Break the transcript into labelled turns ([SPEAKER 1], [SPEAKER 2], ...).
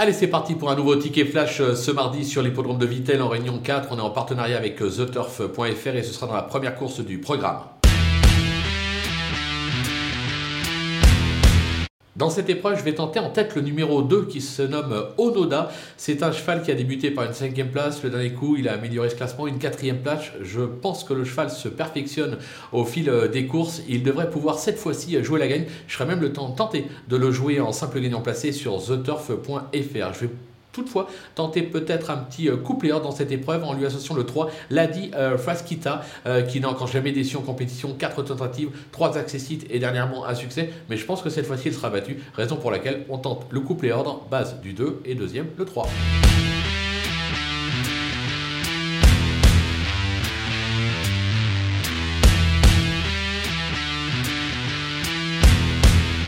[SPEAKER 1] Allez, c'est parti pour un nouveau ticket flash euh, ce mardi sur l'hippodrome de Vittel en Réunion 4. On est en partenariat avec euh, TheTurf.fr et ce sera dans la première course du programme. Dans cette épreuve, je vais tenter en tête le numéro 2 qui se nomme Onoda. C'est un cheval qui a débuté par une cinquième place. Le dernier coup, il a amélioré ce classement, une quatrième place. Je pense que le cheval se perfectionne au fil euh, des courses. Il devrait pouvoir cette fois-ci jouer la gagne. Je serai même le temps de tenter de le jouer en simple gagnant placé sur theturf.fr. Je toutefois tenter peut-être un petit euh, couplet dans cette épreuve en lui associant le 3, Ladi euh, Fraskita, euh, qui n'a encore jamais déçu en compétition, 4 tentatives, 3 accessites et dernièrement un succès, mais je pense que cette fois-ci il sera battu, raison pour laquelle on tente le couplet ordre, base du 2 et deuxième le 3.